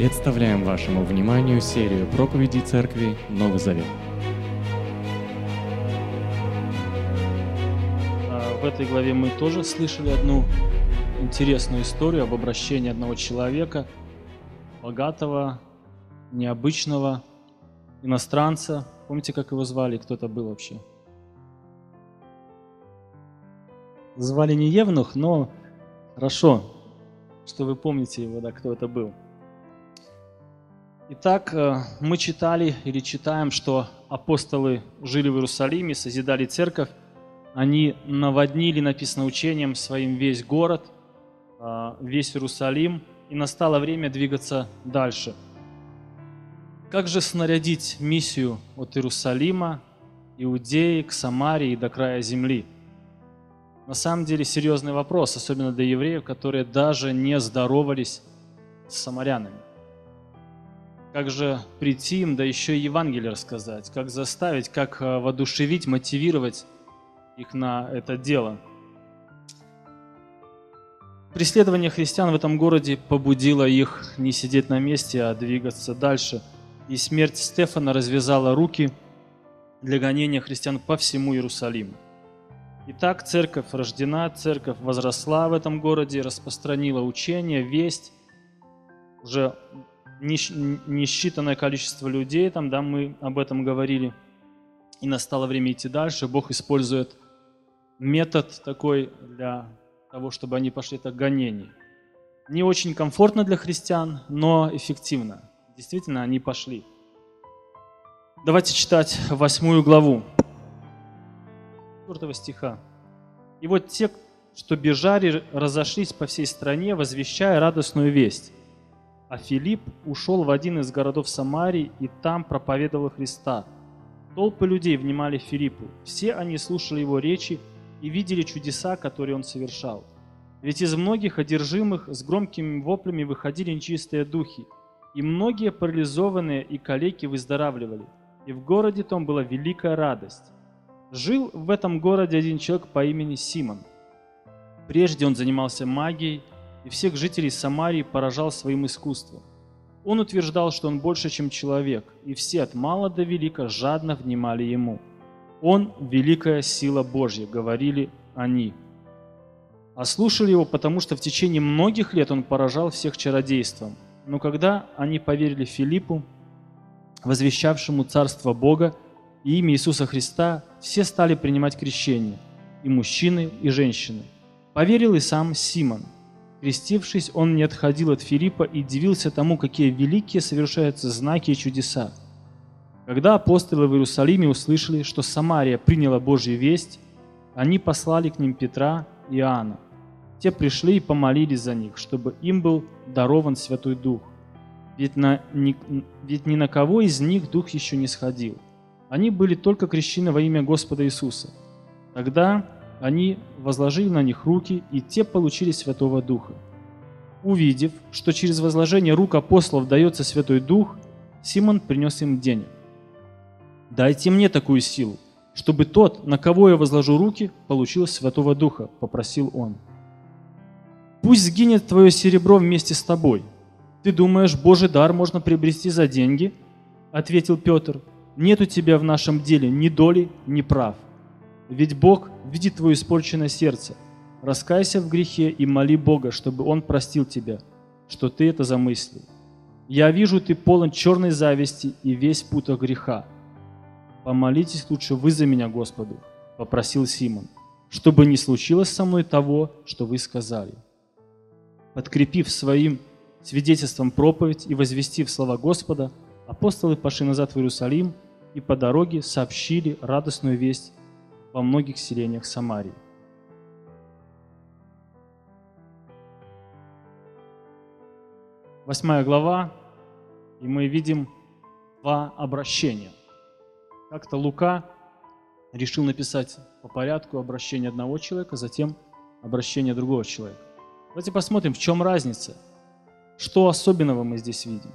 Представляем вашему вниманию серию проповедей Церкви Новый Завет. А, В этой главе мы тоже слышали одну интересную историю об обращении одного человека, богатого, необычного, иностранца. Помните, как его звали? Кто это был вообще? Звали не Евнух, но хорошо, что вы помните его, да, кто это был. Итак, э, мы читали или читаем, что апостолы жили в Иерусалиме, созидали церковь, они наводнили, написано учением, своим весь город, э, весь Иерусалим, и настало время двигаться дальше. Как же снарядить миссию от Иерусалима, Иудеи к Самарии и до края земли? На самом деле серьезный вопрос, особенно для евреев, которые даже не здоровались с самарянами. Как же прийти им, да еще и Евангелие рассказать, как заставить, как э, воодушевить, мотивировать их на это дело. Преследование христиан в этом городе побудило их не сидеть на месте, а двигаться дальше. И смерть Стефана развязала руки для гонения христиан по всему Иерусалиму. Итак, церковь рождена, церковь возросла в этом городе, распространила учение, весть. Уже несчитанное количество людей, там, да, мы об этом говорили. И настало время идти дальше. Бог использует метод такой для того, чтобы они пошли, это гонение. Не очень комфортно для христиан, но эффективно. Действительно, они пошли. Давайте читать восьмую главу, 4 стиха. «И вот те, что бежали, разошлись по всей стране, возвещая радостную весть. А Филипп ушел в один из городов Самарии и там проповедовал Христа. Толпы людей внимали Филиппу. Все они слушали его речи и видели чудеса, которые он совершал. Ведь из многих одержимых с громкими воплями выходили нечистые духи, и многие парализованные и калеки выздоравливали. И в городе том была великая радость. Жил в этом городе один человек по имени Симон. Прежде он занимался магией, и всех жителей Самарии поражал своим искусством. Он утверждал, что он больше, чем человек, и все от мала до велика жадно внимали ему. Он – великая сила Божья, говорили они. А слушали его, потому что в течение многих лет он поражал всех чародейством. Но когда они поверили Филиппу, возвещавшему Царство Бога и имя Иисуса Христа, все стали принимать крещение, и мужчины, и женщины. Поверил и сам Симон – Крестившись, он не отходил от Филиппа и дивился тому, какие великие совершаются знаки и чудеса. Когда апостолы в Иерусалиме услышали, что Самария приняла Божью весть, они послали к ним Петра и Иоанна. Те пришли и помолились за них, чтобы им был дарован Святой Дух. Ведь, на, ни, ведь ни на кого из них Дух еще не сходил. Они были только крещены во имя Господа Иисуса. Тогда они возложили на них руки, и те получили Святого Духа. Увидев, что через возложение рук апостолов дается Святой Дух, Симон принес им денег. «Дайте мне такую силу, чтобы тот, на кого я возложу руки, получил Святого Духа», – попросил он. «Пусть сгинет твое серебро вместе с тобой. Ты думаешь, Божий дар можно приобрести за деньги?» – ответил Петр. «Нет у тебя в нашем деле ни доли, ни прав. Ведь Бог видит твое испорченное сердце. Раскайся в грехе и моли Бога, чтобы Он простил тебя, что ты это замыслил. Я вижу, ты полон черной зависти и весь в путах греха. Помолитесь лучше вы за меня Господу, попросил Симон, чтобы не случилось со мной того, что вы сказали. Подкрепив своим свидетельством проповедь и возвестив слова Господа, апостолы пошли назад в Иерусалим и по дороге сообщили радостную весть во многих селениях Самарии. Восьмая глава, и мы видим два обращения. Как-то Лука решил написать по порядку обращение одного человека, затем обращение другого человека. Давайте посмотрим, в чем разница, что особенного мы здесь видим.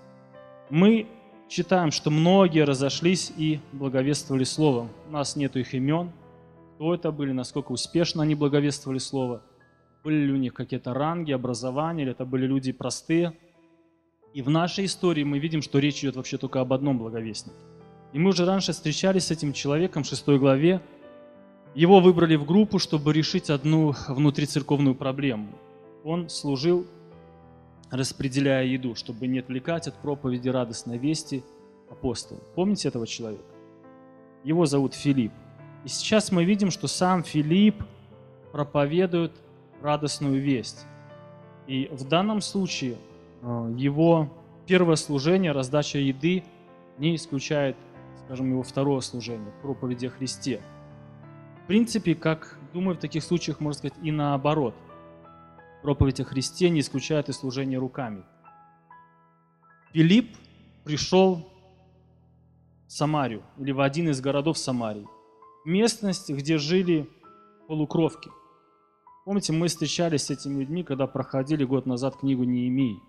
Мы читаем, что многие разошлись и благовествовали Словом. У нас нет их имен, кто это были, насколько успешно они благовествовали Слово, были ли у них какие-то ранги, образования, или это были люди простые. И в нашей истории мы видим, что речь идет вообще только об одном благовестнике. И мы уже раньше встречались с этим человеком в 6 главе. Его выбрали в группу, чтобы решить одну внутрицерковную проблему. Он служил, распределяя еду, чтобы не отвлекать от проповеди радостной вести апостола. Помните этого человека? Его зовут Филипп. И сейчас мы видим, что сам Филипп проповедует радостную весть. И в данном случае э, его первое служение, раздача еды, не исключает, скажем, его второе служение, проповеди о Христе. В принципе, как думаю, в таких случаях можно сказать и наоборот. Проповедь о Христе не исключает и служение руками. Филипп пришел в Самарию или в один из городов Самарии. Местность, где жили полукровки – Помните, мы встречались с этими людьми, когда проходили год назад книгу Неемии.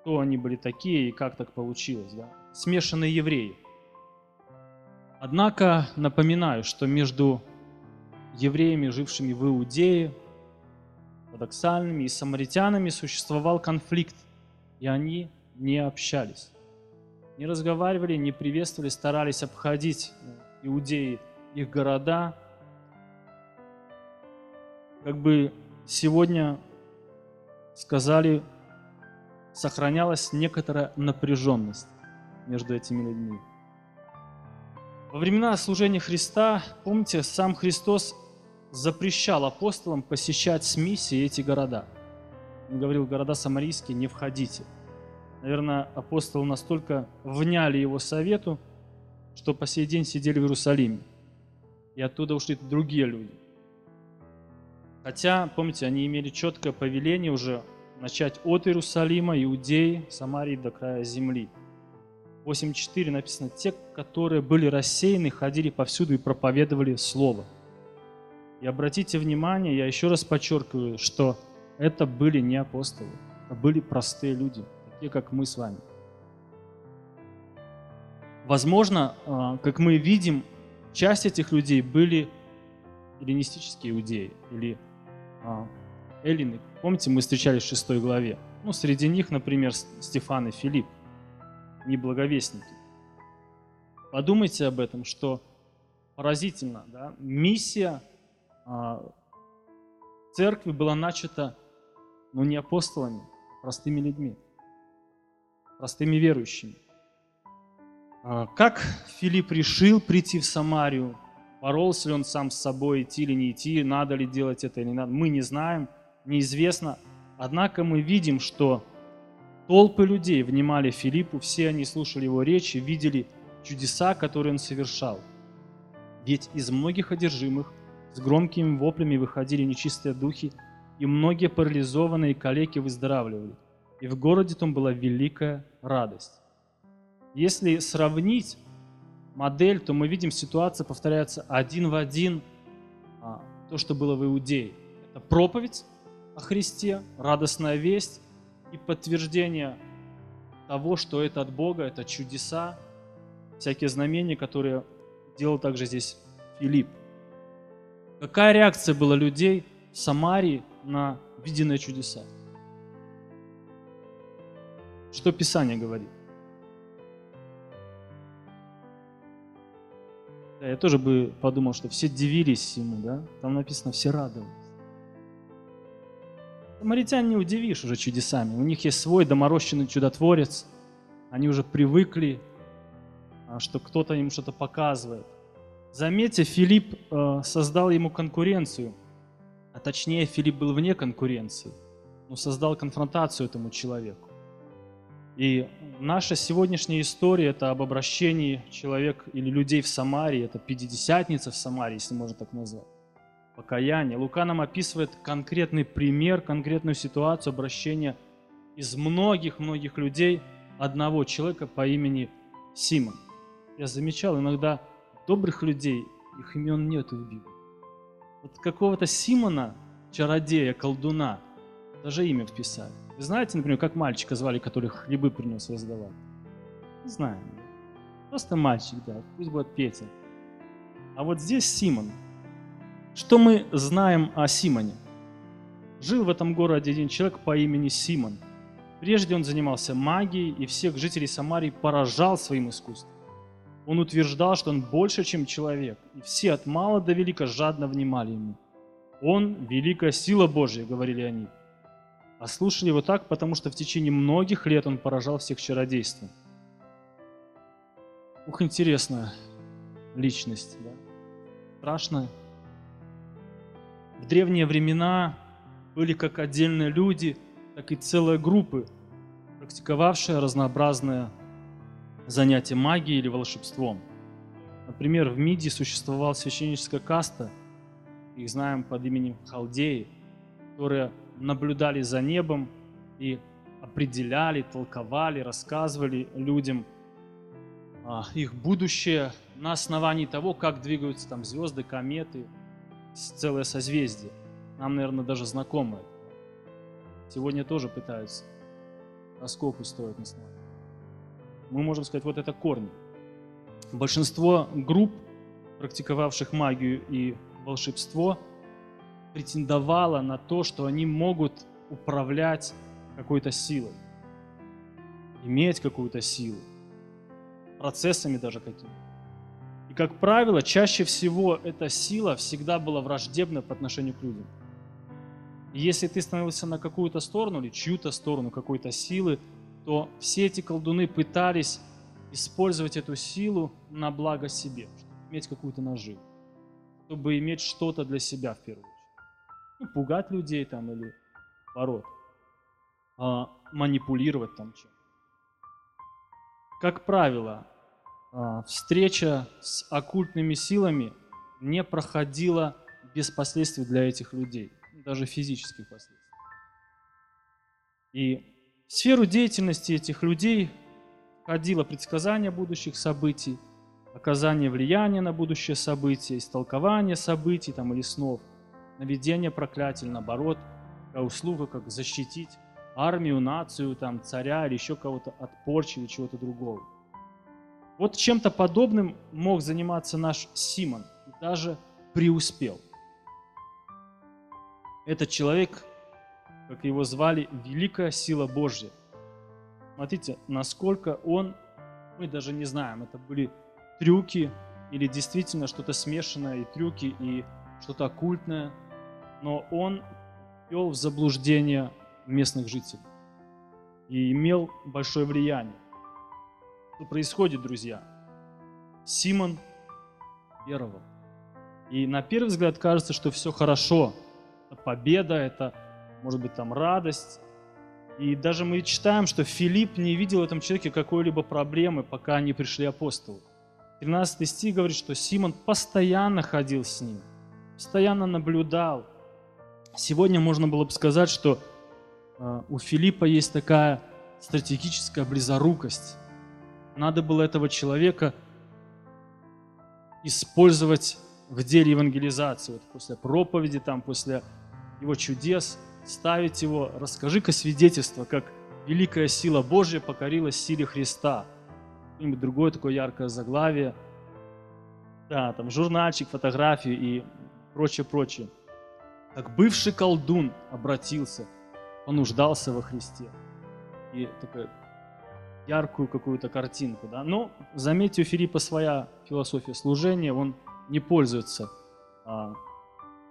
Кто они были такие и как так получилось, да? Смешанные евреи. Однако напоминаю, что между евреями, жившими в Иудее, парадоксальными и самаритянами существовал конфликт, и они не общались. Не разговаривали, не приветствовали, старались обходить иудеи их города, как бы сегодня сказали, сохранялась некоторая напряженность между этими людьми. Во времена служения Христа, помните, сам Христос запрещал апостолам посещать с миссией эти города. Он говорил, города самарийские не входите. Наверное, апостолы настолько вняли его совету, что по сей день сидели в Иерусалиме. И оттуда ушли другие люди. Хотя, помните, они имели четкое повеление уже начать от Иерусалима, Иудеи, Самарии до края земли. 8.4 написано, те, которые были рассеяны, ходили повсюду и проповедовали Слово. И обратите внимание, я еще раз подчеркиваю, что это были не апостолы, это были простые люди, такие как мы с вами. Возможно, а, как мы видим, часть этих людей были эллинистические иудеи или а, эллины. Помните, мы встречались в шестой главе? Ну, среди них, например, Стефан и Филипп, не благовестники. Подумайте об этом, что поразительно, да? миссия а, церкви была начата, ну, не апостолами, простыми людьми, простыми верующими. А, как Филипп решил прийти в Самарию, Боролся ли он сам с собой, идти или не идти, надо ли делать это или не надо, мы не знаем, неизвестно. Однако мы видим, что толпы людей внимали Филиппу, все они слушали его речи, видели чудеса, которые он совершал. Ведь из многих одержимых с громкими воплями выходили нечистые духи, и многие парализованные калеки выздоравливали. И в городе том была великая радость. Если сравнить модель, то мы видим, ситуация повторяется один в один а, то, что было в Иудее. Это проповедь о Христе, радостная весть и подтверждение того, что это от Бога, это чудеса, всякие знамения, которые делал также здесь Филипп. Какая реакция была людей в Самарии на виденные чудеса? Что Писание говорит? Да, я тоже бы подумал, что все дивились ему, да? Там написано, все радовались. Самаритян не удивишь уже чудесами. У них есть свой доморощенный чудотворец. Они уже привыкли, а, что кто-то им что-то показывает. Заметьте, Филипп э, создал ему конкуренцию. А точнее, Филипп был вне конкуренции, но создал конфронтацию этому человеку. И наша сегодняшняя история – это об обращении человек или людей в Самарии, это Пятидесятница в Самарии, если можно так назвать, покаяние. Лука нам описывает конкретный пример, конкретную ситуацию обращения из многих-многих людей одного человека по имени Симон. Я замечал, иногда добрых людей, их имен нет в Библии. Вот какого-то Симона, чародея, колдуна, даже имя вписали. Вы знаете, например, как мальчика звали, который хлебы принес раздавать? Не знаю. Просто мальчик, да, пусть будет Петя. А вот здесь Симон. Что мы знаем о Симоне? Жил в этом городе один человек по имени Симон. Прежде он занимался магией и всех жителей Самарии поражал своим искусством. Он утверждал, что он больше, чем человек, и все от мала до велика жадно внимали ему. Он – великая сила Божья, говорили они. А слушали его так, потому что в течение многих лет он поражал всех чародейством. Ух, интересная личность, да? Страшная. В древние времена были как отдельные люди, так и целые группы, практиковавшие разнообразные занятия магией или волшебством. Например, в Мидии существовала священническая каста, их знаем под именем Халдеи, которые наблюдали за небом и определяли, толковали, рассказывали людям а, их будущее на основании того, как двигаются там звезды, кометы, целое созвездие. Нам, наверное, даже знакомо это. Сегодня тоже пытаются раскопы строить на основании мы можем сказать, вот это корни. Большинство групп, практиковавших магию и волшебство, претендовало на то, что они могут управлять какой-то силой, иметь какую-то силу, процессами даже какими И, как правило, чаще всего эта сила всегда была враждебна по отношению к людям. И если ты становился на какую-то сторону или чью-то сторону какой-то силы, то все эти колдуны пытались использовать эту силу на благо себе, чтобы иметь какую-то наживу, чтобы иметь что-то для себя в первую. Пугать людей там или наоборот, а, манипулировать там чем. Как правило, а, встреча с оккультными силами не проходила без последствий для этих людей, даже физических последствий. И в сферу деятельности этих людей входило предсказание будущих событий, оказание влияния на будущее событие, истолкование событий там, или снов, наведение проклятий, наоборот, такая услуга, как защитить армию, нацию, там, царя или еще кого-то от порчи или чего-то другого. Вот чем-то подобным мог заниматься наш Симон и даже преуспел. Этот человек как его звали, великая сила Божья. Смотрите, насколько он, мы даже не знаем, это были трюки или действительно что-то смешанное, и трюки, и что-то оккультное, но он вел в заблуждение местных жителей и имел большое влияние. Что происходит, друзья? Симон веровал. И на первый взгляд кажется, что все хорошо. Это победа, это может быть, там радость. И даже мы читаем, что Филипп не видел в этом человеке какой-либо проблемы, пока не пришли апостолы. 13 стих говорит, что Симон постоянно ходил с ним, постоянно наблюдал. Сегодня можно было бы сказать, что э, у Филиппа есть такая стратегическая близорукость. Надо было этого человека использовать в деле евангелизации. Вот после проповеди, там, после его чудес – ставить его, расскажи-ка свидетельство, как великая сила Божья покорилась силе Христа. Какое-нибудь другое такое яркое заглавие. Да, там журнальчик, фотографии и прочее, прочее. Как бывший колдун обратился, понуждался во Христе. И такая яркую какую-то картинку. Да? Но заметьте, у Филиппа своя философия служения, он не пользуется а,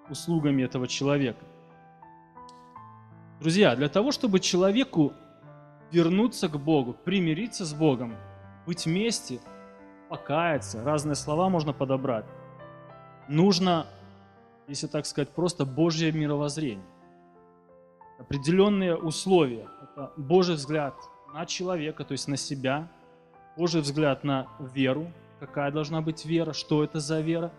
услугами этого человека. Друзья, для того, чтобы человеку вернуться к Богу, примириться с Богом, быть вместе, покаяться, разные слова можно подобрать, нужно, если так сказать, просто Божье мировоззрение. Определенные условия. Это Божий взгляд на человека, то есть на себя, Божий взгляд на веру, какая должна быть вера, что это за вера,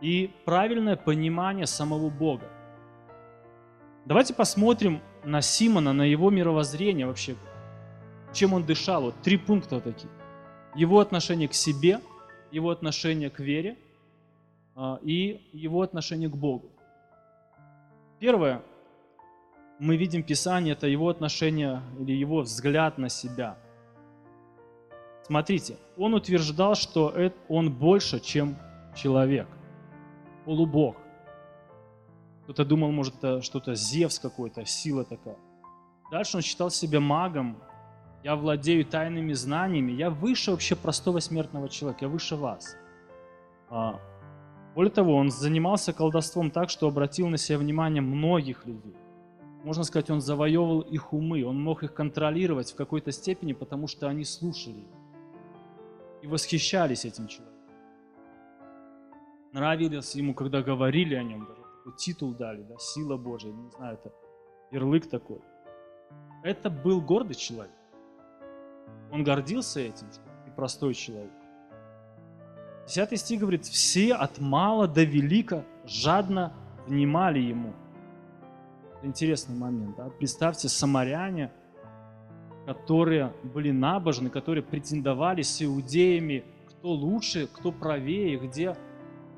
и правильное понимание самого Бога. Давайте посмотрим на Симона, на его мировоззрение вообще, чем он дышал. Вот три пункта такие. Его отношение к себе, его отношение к вере и его отношение к Богу. Первое, мы видим Писание, это его отношение или его взгляд на себя. Смотрите, он утверждал, что он больше, чем человек, полубог. Кто-то думал, может, это что-то Зевс какой-то, сила такая. Дальше он считал себя магом. Я владею тайными знаниями. Я выше вообще простого смертного человека. Я выше вас. Более того, он занимался колдовством так, что обратил на себя внимание многих людей. Можно сказать, он завоевывал их умы, он мог их контролировать в какой-то степени, потому что они слушали и восхищались этим человеком. Нравилось ему, когда говорили о нем, даже титул дали, да, сила Божия, не знаю, это ярлык такой. Это был гордый человек. Он гордился этим, что и простой человек. Десятый стих говорит, все от мала до велика жадно внимали ему. Интересный момент. Да? Представьте, самаряне, которые были набожны, которые претендовали с иудеями, кто лучше, кто правее, где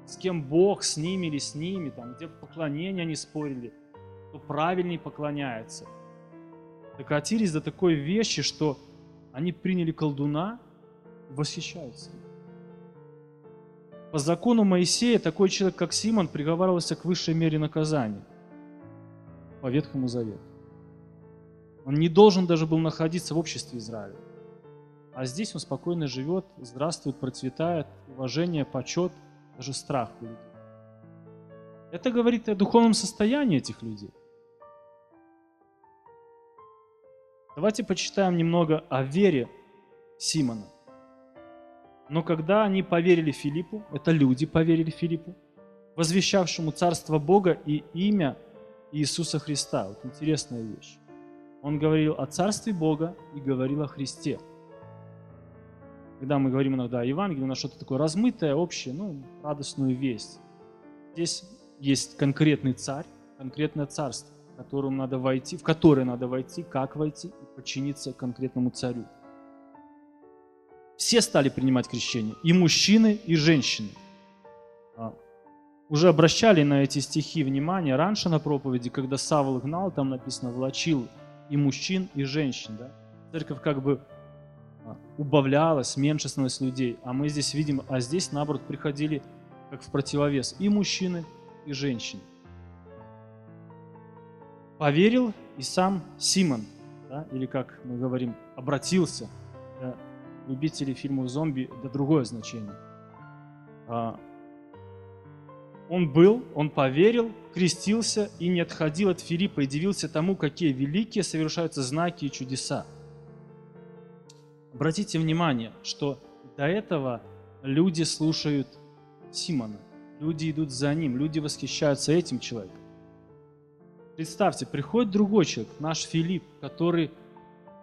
с кем Бог, с ними или с ними, там, где поклонение они спорили, кто правильнее поклоняется. Докатились до такой вещи, что они приняли колдуна восхищаются. По закону Моисея такой человек, как Симон, приговаривался к высшей мере наказания по Ветхому Завету. Он не должен даже был находиться в обществе Израиля. А здесь он спокойно живет, здравствует, процветает, уважение, почет, даже страх у людей. Это говорит о духовном состоянии этих людей. Давайте почитаем немного о вере Симона. Но когда они поверили Филиппу, это люди поверили Филиппу, возвещавшему Царство Бога и имя Иисуса Христа. Вот интересная вещь. Он говорил о Царстве Бога и говорил о Христе. Когда мы говорим иногда о Евангелии, у нас что-то такое размытое, общее, ну, радостную весть. Здесь есть конкретный царь, конкретное царство, в надо войти, в которое надо войти, как войти и подчиниться конкретному царю все стали принимать крещение, и мужчины, и женщины. А, уже обращали на эти стихи внимание раньше на проповеди, когда Савл гнал, там написано, влачил и мужчин, и женщин. Да? Церковь как бы а, убавлялась, меньше становилось людей, а мы здесь видим, а здесь наоборот приходили как в противовес и мужчины, и женщины. Поверил и сам Симон, да? или как мы говорим, обратился любители фильмов зомби, да другое значение. А, он был, он поверил, крестился и не отходил от Филиппа и дивился тому, какие великие совершаются знаки и чудеса. Обратите внимание, что до этого люди слушают Симона, люди идут за ним, люди восхищаются этим человеком. Представьте, приходит другой человек, наш Филипп, который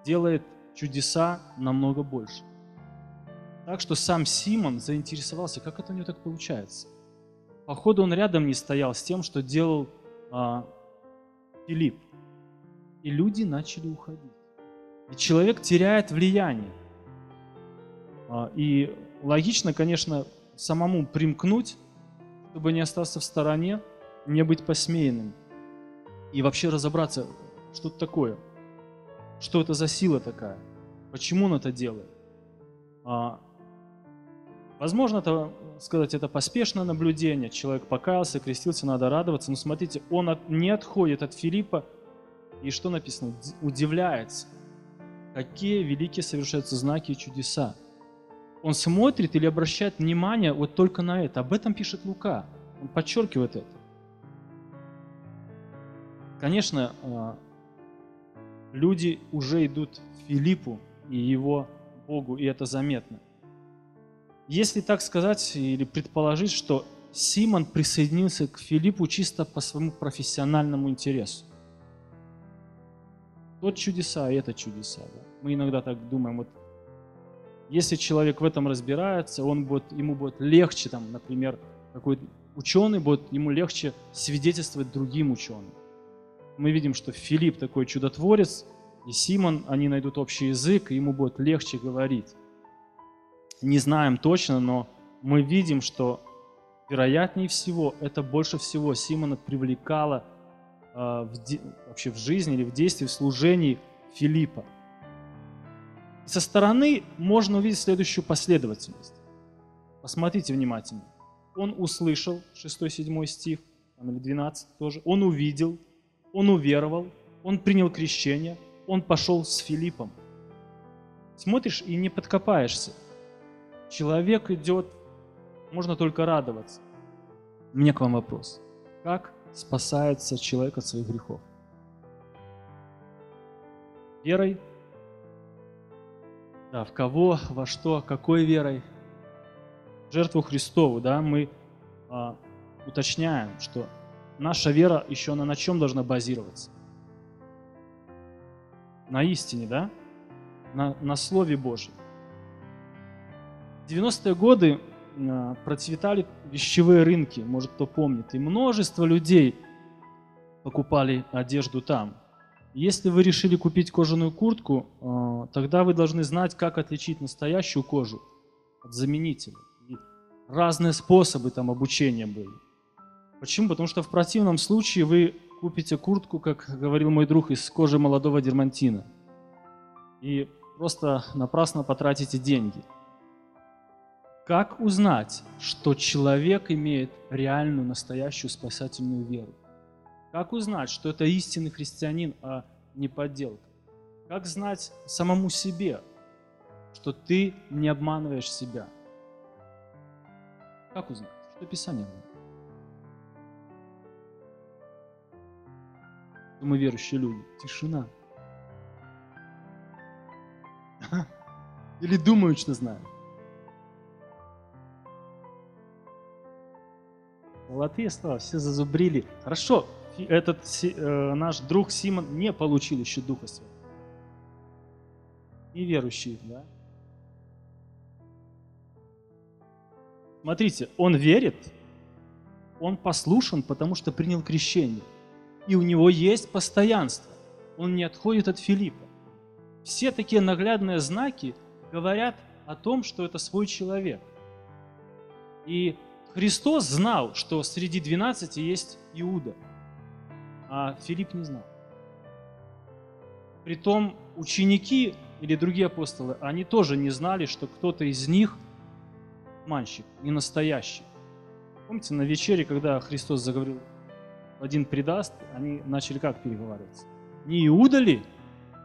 делает чудеса намного больше. Так что сам Симон заинтересовался, как это у него так получается. Походу он рядом не стоял с тем, что делал а, Филипп. И люди начали уходить. И человек теряет влияние. А, и логично, конечно, самому примкнуть, чтобы не остаться в стороне, не быть посмеянным. И вообще разобраться, что это такое. Что это за сила такая? Почему он это делает? А, Возможно, это, сказать, это поспешное наблюдение. Человек покаялся, крестился, надо радоваться. Но смотрите, он от, не отходит от Филиппа. И что написано? Удивляется. Какие великие совершаются знаки и чудеса. Он смотрит или обращает внимание вот только на это. Об этом пишет Лука. Он подчеркивает это. Конечно, а, люди уже идут к Филиппу и его Богу, и это заметно. Если так сказать или предположить, что Симон присоединился к Филиппу чисто по своему профессиональному интересу. Тот чудеса, и это чудеса. Да? Мы иногда так думаем, вот если человек в этом разбирается, он будет, ему будет легче, там, например, какой ученый будет, ему легче свидетельствовать другим ученым. Мы видим, что Филипп такой чудотворец, и Симон, они найдут общий язык, и ему будет легче говорить не знаем точно, но мы видим, что вероятнее всего это больше всего Симона привлекало э, в вообще в жизни или в действии, в служении Филиппа. Со стороны можно увидеть следующую последовательность. Посмотрите внимательно. Он услышал, 6-7 стих, или 12 тоже, он увидел, он уверовал, он принял крещение, он пошел с Филиппом. Смотришь и не подкопаешься. Человек идет, можно только радоваться. У меня к вам вопрос. Как спасается человек от своих грехов? Верой? Да, в кого, во что, какой верой? Жертву Христову, да, мы а, уточняем, что наша вера еще на, на чем должна базироваться? На истине, да? На, на Слове Божьем. В 90-е годы а, процветали вещевые рынки, может кто помнит, и множество людей покупали одежду там. Если вы решили купить кожаную куртку, а, тогда вы должны знать, как отличить настоящую кожу от заменителя. И разные способы там обучения были. Почему? Потому что в противном случае вы купите куртку, как говорил мой друг, из кожи молодого дермантина. И просто напрасно потратите деньги. Как узнать, что человек имеет реальную, настоящую спасательную веру? Как узнать, что это истинный христианин, а не подделка? Как знать самому себе, что ты не обманываешь себя? Как узнать? Что Писание говорит? мы верующие люди. Тишина. Или думают, что знают. Золотые слова, все зазубрили. Хорошо, этот э, наш друг Симон не получил еще Духа Святого. И верующий, да? Смотрите, он верит, он послушан, потому что принял крещение и у него есть постоянство. Он не отходит от Филиппа. Все такие наглядные знаки говорят о том, что это свой человек. И Христос знал, что среди двенадцати есть Иуда, а Филипп не знал. Притом ученики или другие апостолы, они тоже не знали, что кто-то из них манщик, не настоящий. Помните, на вечере, когда Христос заговорил один предаст, они начали как переговариваться? Не Иуда ли?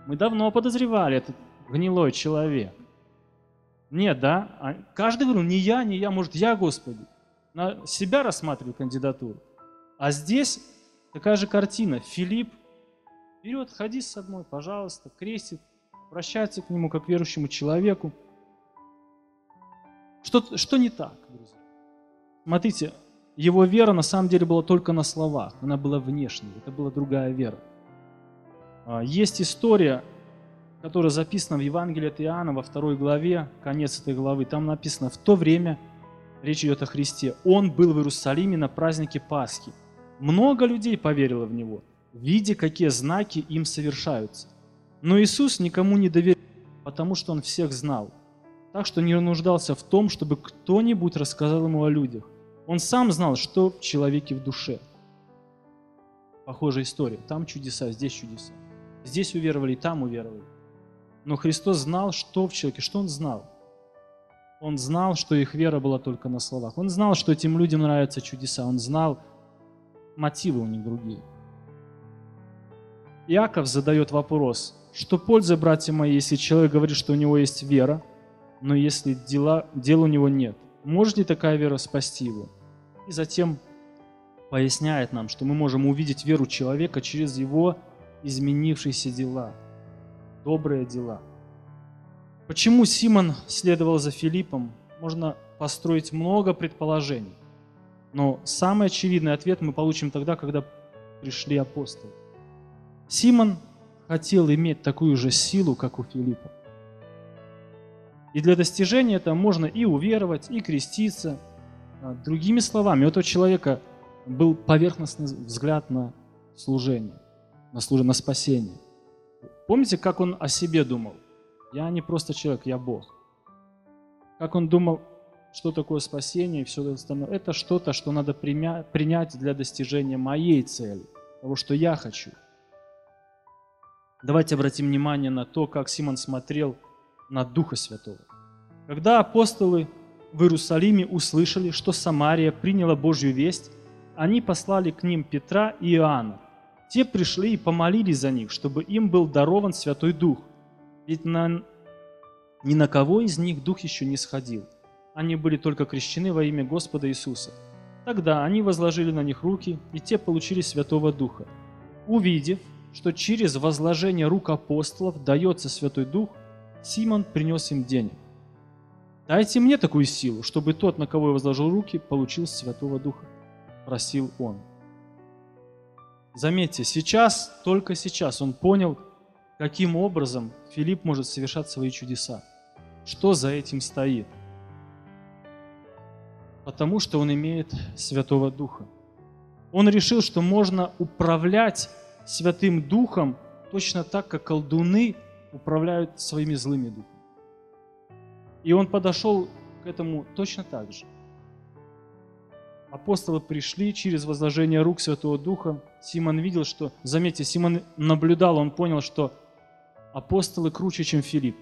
Мы давно подозревали, этот гнилой человек. Нет, да? А каждый говорил, не я, не я, может, я, Господи. На себя рассматриваю кандидатуру. А здесь такая же картина. Филипп вперед, ходи со мной, пожалуйста, крестит, обращается к нему как к верующему человеку. Что, что не так, друзья? Смотрите, его вера на самом деле была только на словах, она была внешней, это была другая вера. А, есть история, которая записана в Евангелии от Иоанна во второй главе, конец этой главы. Там написано, в то время, речь идет о Христе, Он был в Иерусалиме на празднике Пасхи. Много людей поверило в Него, видя, какие знаки им совершаются. Но Иисус никому не доверил, потому что Он всех знал. Так что не нуждался в том, чтобы кто-нибудь рассказал Ему о людях. Он сам знал, что в человеке в душе. Похожая история. Там чудеса, здесь чудеса. Здесь уверовали, там уверовали. Но Христос знал, что в человеке, что Он знал. Он знал, что их вера была только на словах. Он знал, что этим людям нравятся чудеса. Он знал, мотивы у них другие. Иаков задает вопрос, что польза, братья мои, если человек говорит, что у него есть вера, но если дела, дел у него нет? Может ли такая вера спасти его? И затем поясняет нам, что мы можем увидеть веру человека через его изменившиеся дела, добрые дела. Почему Симон следовал за Филиппом, можно построить много предположений. Но самый очевидный ответ мы получим тогда, когда пришли апостолы. Симон хотел иметь такую же силу, как у Филиппа. И для достижения этого можно и уверовать, и креститься – а, другими словами, у этого человека был поверхностный взгляд на служение, на, служение, на спасение. Помните, как он о себе думал? Я не просто человек, я Бог. Как он думал, что такое спасение и все остальное? Это что-то, что надо принять для достижения моей цели, того, что я хочу. Давайте обратим внимание на то, как Симон смотрел на Духа Святого. Когда апостолы в Иерусалиме услышали, что Самария приняла Божью весть, они послали к ним Петра и Иоанна. те пришли и помолились за них, чтобы им был дарован Святой Дух. Ведь на... ни на кого из них Дух еще не сходил. Они были только крещены во имя Господа Иисуса. Тогда они возложили на них руки, и те получили Святого Духа. Увидев, что через возложение рук апостолов дается Святой Дух, Симон принес им денег. «Дайте мне такую силу, чтобы тот, на кого я возложил руки, получил Святого Духа», – просил он. Заметьте, сейчас, только сейчас он понял, каким образом Филипп может совершать свои чудеса. Что за этим стоит? Потому что он имеет Святого Духа. Он решил, что можно управлять Святым Духом точно так, как колдуны управляют своими злыми духами. И он подошел к этому точно так же. Апостолы пришли через возложение рук Святого Духа. Симон видел, что, заметьте, Симон наблюдал, он понял, что апостолы круче, чем Филипп.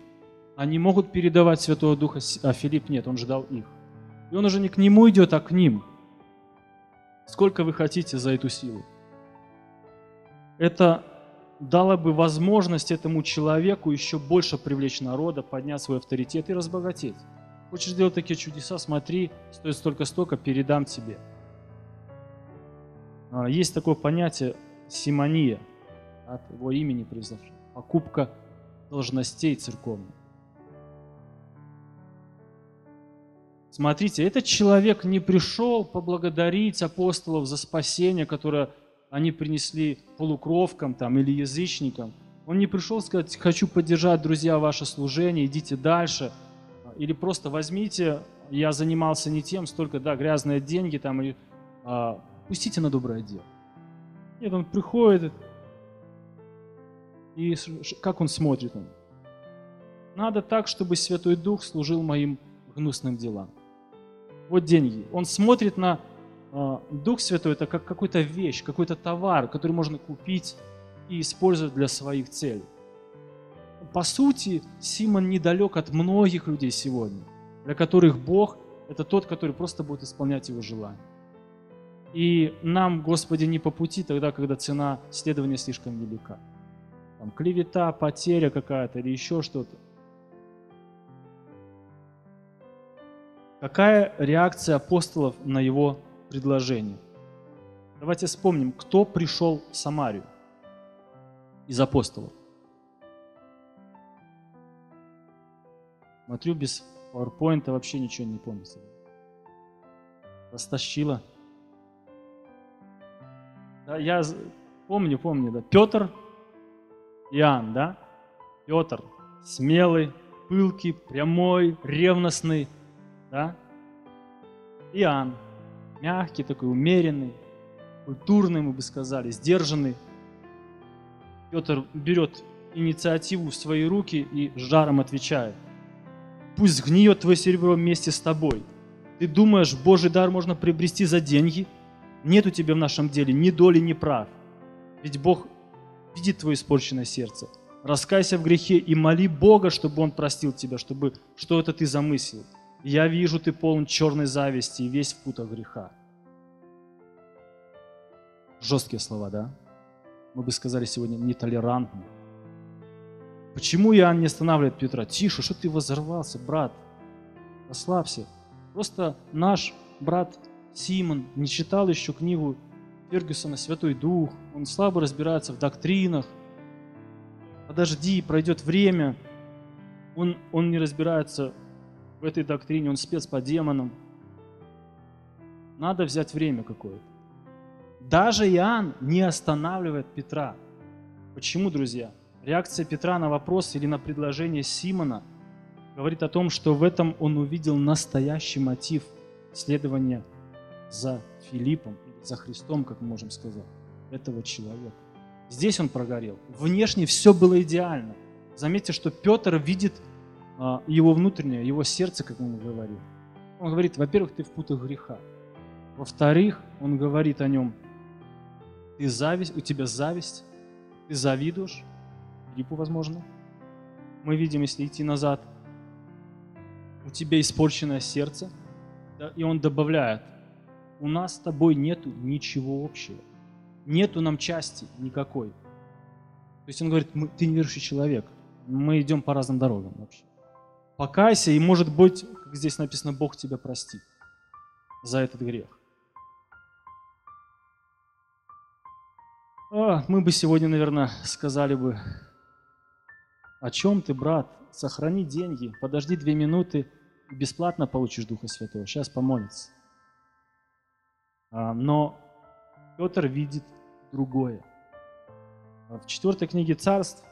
Они могут передавать Святого Духа, а Филипп нет, он ждал их. И он уже не к нему идет, а к ним. Сколько вы хотите за эту силу? Это дало бы возможность этому человеку еще больше привлечь народа, поднять свой авторитет и разбогатеть. Хочешь сделать такие чудеса, смотри, стоит столько-столько, передам тебе. А, есть такое понятие симония, от его имени произошло, покупка должностей церковных. Смотрите, этот человек не пришел поблагодарить апостолов за спасение, которое они принесли полукровкам там, или язычникам. Он не пришел сказать, хочу поддержать, друзья, ваше служение, идите дальше. Или просто возьмите, я занимался не тем, столько, да, грязные деньги там, и а, пустите на доброе дело. Нет, он приходит, и как он смотрит на Надо так, чтобы Святой Дух служил моим гнусным делам. Вот деньги. Он смотрит на а, Дух Святой это как какой-то вещь, какой-то товар, который можно купить и использовать для своих целей. По сути, Симон недалек от многих людей сегодня, для которых Бог – это тот, который просто будет исполнять его желания. И нам, Господи, не по пути тогда, когда цена следования слишком велика. Там клевета, потеря какая-то или еще что-то. Какая реакция апостолов на его предложение. Давайте вспомним, кто пришел в Самарию из апостолов. Смотрю, без PowerPoint вообще ничего не помню. Растащила. Да, я помню, помню, да. Петр, Иоанн, да? Петр, смелый, пылкий, прямой, ревностный, да? Иоанн, мягкий, такой умеренный, культурный, мы бы сказали, сдержанный. Петр берет инициативу в свои руки и жаром отвечает. Пусть гниет твое серебро вместе с тобой. Ты думаешь, Божий дар можно приобрести за деньги? Нет у тебя в нашем деле ни доли, ни прав. Ведь Бог видит твое испорченное сердце. Раскайся в грехе и моли Бога, чтобы Он простил тебя, чтобы что это ты замыслил. Я вижу, ты полон черной зависти и весь в путах греха. Жесткие слова, да? Мы бы сказали сегодня нетолерантные. Почему Иоанн не останавливает Петра? Тише, что ты возорвался, брат? Расслабься. Просто наш брат Симон не читал еще книгу Фергюсона «Святой Дух». Он слабо разбирается в доктринах. Подожди, пройдет время. Он, он не разбирается в этой доктрине, он спец по демонам. Надо взять время какое-то. Даже Иоанн не останавливает Петра. Почему, друзья? Реакция Петра на вопрос или на предложение Симона говорит о том, что в этом он увидел настоящий мотив следования за Филиппом или за Христом, как мы можем сказать, этого человека. Здесь он прогорел. Внешне все было идеально. Заметьте, что Петр видит а, его внутреннее, его сердце, как мы говорим. Он говорит, во-первых, ты в путах греха. Во-вторых, он говорит о нем, ты зависть, у тебя зависть, ты завидуешь, Филиппу, возможно. Мы видим, если идти назад, у тебя испорченное сердце, и он добавляет, у нас с тобой нету ничего общего. нету нам части никакой. То есть он говорит, мы, ты неверующий человек, мы идем по разным дорогам вообще. Покайся, и может быть, как здесь написано, Бог тебя простит за этот грех. А, мы бы сегодня, наверное, сказали бы, о чем ты, брат? Сохрани деньги, подожди две минуты, и бесплатно получишь Духа Святого. Сейчас помолится. А, но Петр видит другое. В четвертой книге царств,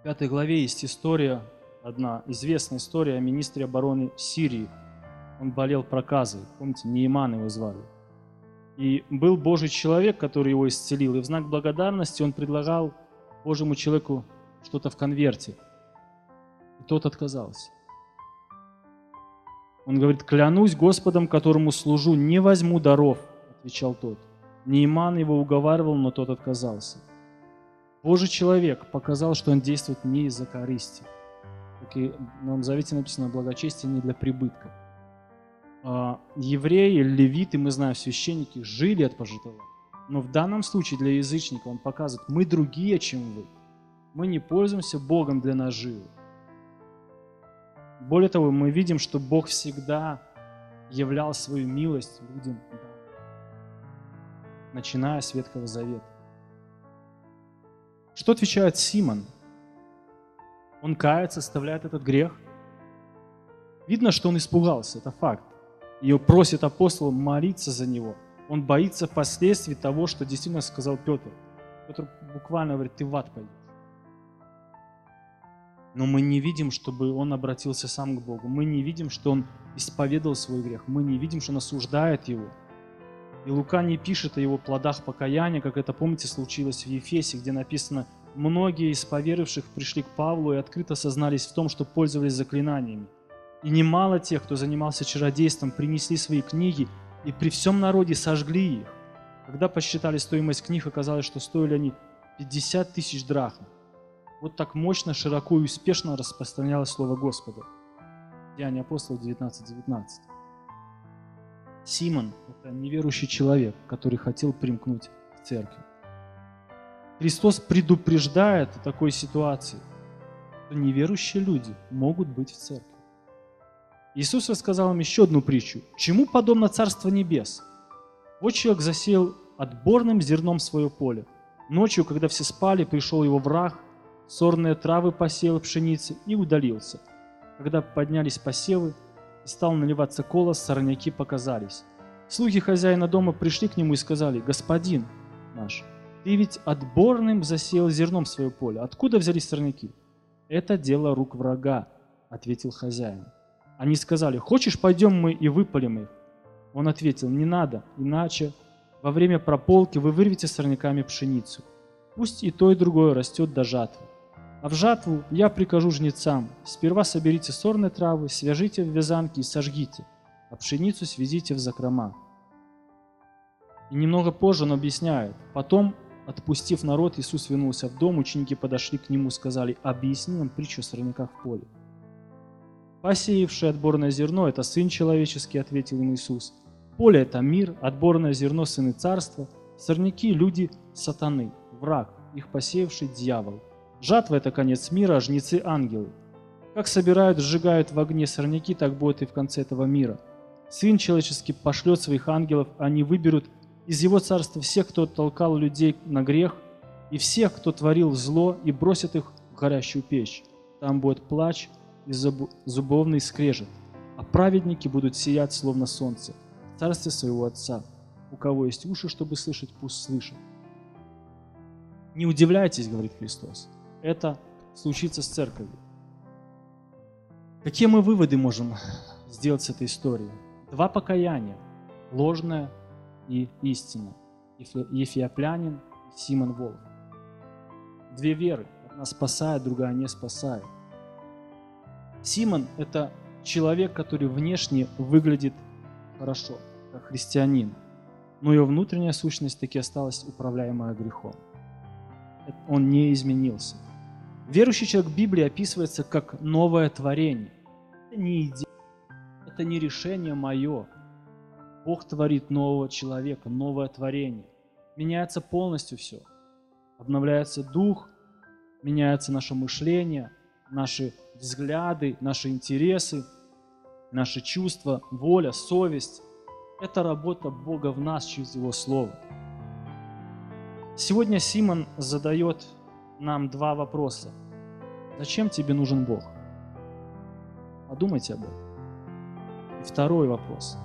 в пятой главе есть история, одна известная история о министре обороны Сирии. Он болел проказой. Помните, Нейман его звали. И был Божий человек, который его исцелил. И в знак благодарности он предлагал Божьему человеку что-то в конверте. И тот отказался. Он говорит, клянусь Господом, которому служу, не возьму даров, отвечал тот. Нейман его уговаривал, но тот отказался. Божий человек показал, что он действует не из-за корысти. Как и в Новом Завете написано, благочестие не для прибытка. А, евреи, левиты, мы знаем, священники, жили от пожитого. Но в данном случае для язычника он показывает, мы другие, чем вы. Мы не пользуемся Богом для наживы. Более того, мы видим, что Бог всегда являл свою милость людям, начиная с Ветхого Завета. Что отвечает Симон? Он кается, оставляет этот грех. Видно, что он испугался, это факт. И просит апостола молиться за него. Он боится последствий того, что действительно сказал Петр. Петр буквально говорит, ты в ад пойдешь но мы не видим, чтобы он обратился сам к Богу. Мы не видим, что он исповедовал свой грех. Мы не видим, что он осуждает его. И Лука не пишет о его плодах покаяния, как это, помните, случилось в Ефесе, где написано, многие из поверивших пришли к Павлу и открыто сознались в том, что пользовались заклинаниями. И немало тех, кто занимался чародейством, принесли свои книги и при всем народе сожгли их. Когда посчитали стоимость книг, оказалось, что стоили они 50 тысяч драхм вот так мощно, широко и успешно распространялось Слово Господа. Деяния апостолов 19.19. 19. Симон – это неверующий человек, который хотел примкнуть к церкви. Христос предупреждает о такой ситуации, что неверующие люди могут быть в церкви. Иисус рассказал им еще одну притчу. Чему подобно Царство Небес? Вот человек засел отборным зерном свое поле. Ночью, когда все спали, пришел его враг сорные травы посеял пшеницы и удалился. Когда поднялись посевы и стал наливаться колос, сорняки показались. Слуги хозяина дома пришли к нему и сказали, «Господин наш, ты ведь отборным засеял зерном свое поле. Откуда взялись сорняки?» «Это дело рук врага», — ответил хозяин. Они сказали, «Хочешь, пойдем мы и выпалим их?» Он ответил, «Не надо, иначе во время прополки вы вырвете сорняками пшеницу. Пусть и то, и другое растет до жатвы. А в жатву я прикажу жнецам, сперва соберите сорные травы, свяжите в вязанки и сожгите, а пшеницу свезите в закрома. И немного позже он объясняет. Потом, отпустив народ, Иисус вернулся в дом, ученики подошли к нему и сказали, объясни нам притчу о сорняках в поле. Посеявший отборное зерно – это Сын Человеческий, ответил им Иисус. Поле – это мир, отборное зерно – сыны царства, сорняки – люди сатаны, враг, их посеявший дьявол – Жатва – это конец мира, а жнецы – ангелы. Как собирают, сжигают в огне сорняки, так будет и в конце этого мира. Сын человеческий пошлет своих ангелов, они выберут из его царства всех, кто толкал людей на грех, и всех, кто творил зло, и бросят их в горящую печь. Там будет плач и зубовный скрежет, а праведники будут сиять, словно солнце, в царстве своего Отца. У кого есть уши, чтобы слышать, пусть слышат. Не удивляйтесь, говорит Христос это случится с церковью. Какие мы выводы можем сделать с этой истории? Два покаяния, ложное и истинное. Ефиоплянин и Симон Волк. Две веры. Одна спасает, другая не спасает. Симон – это человек, который внешне выглядит хорошо, как христианин, но его внутренняя сущность таки осталась управляемая грехом. Он не изменился. Верующий человек в Библии описывается как новое творение. Это не идея, это не решение мое. Бог творит нового человека, новое творение. меняется полностью все. Обновляется дух, меняется наше мышление, наши взгляды, наши интересы, наши чувства, воля, совесть. Это работа Бога в нас через Его Слово. Сегодня Симон задает нам два вопроса. Зачем тебе нужен Бог? Подумайте об этом. И второй вопрос.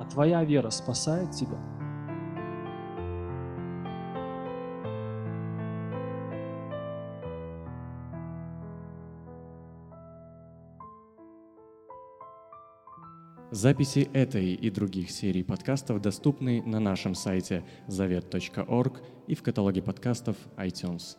А твоя вера спасает тебя? Записи этой и других серий подкастов доступны на нашем сайте завет.орг и в каталоге подкастов iTunes.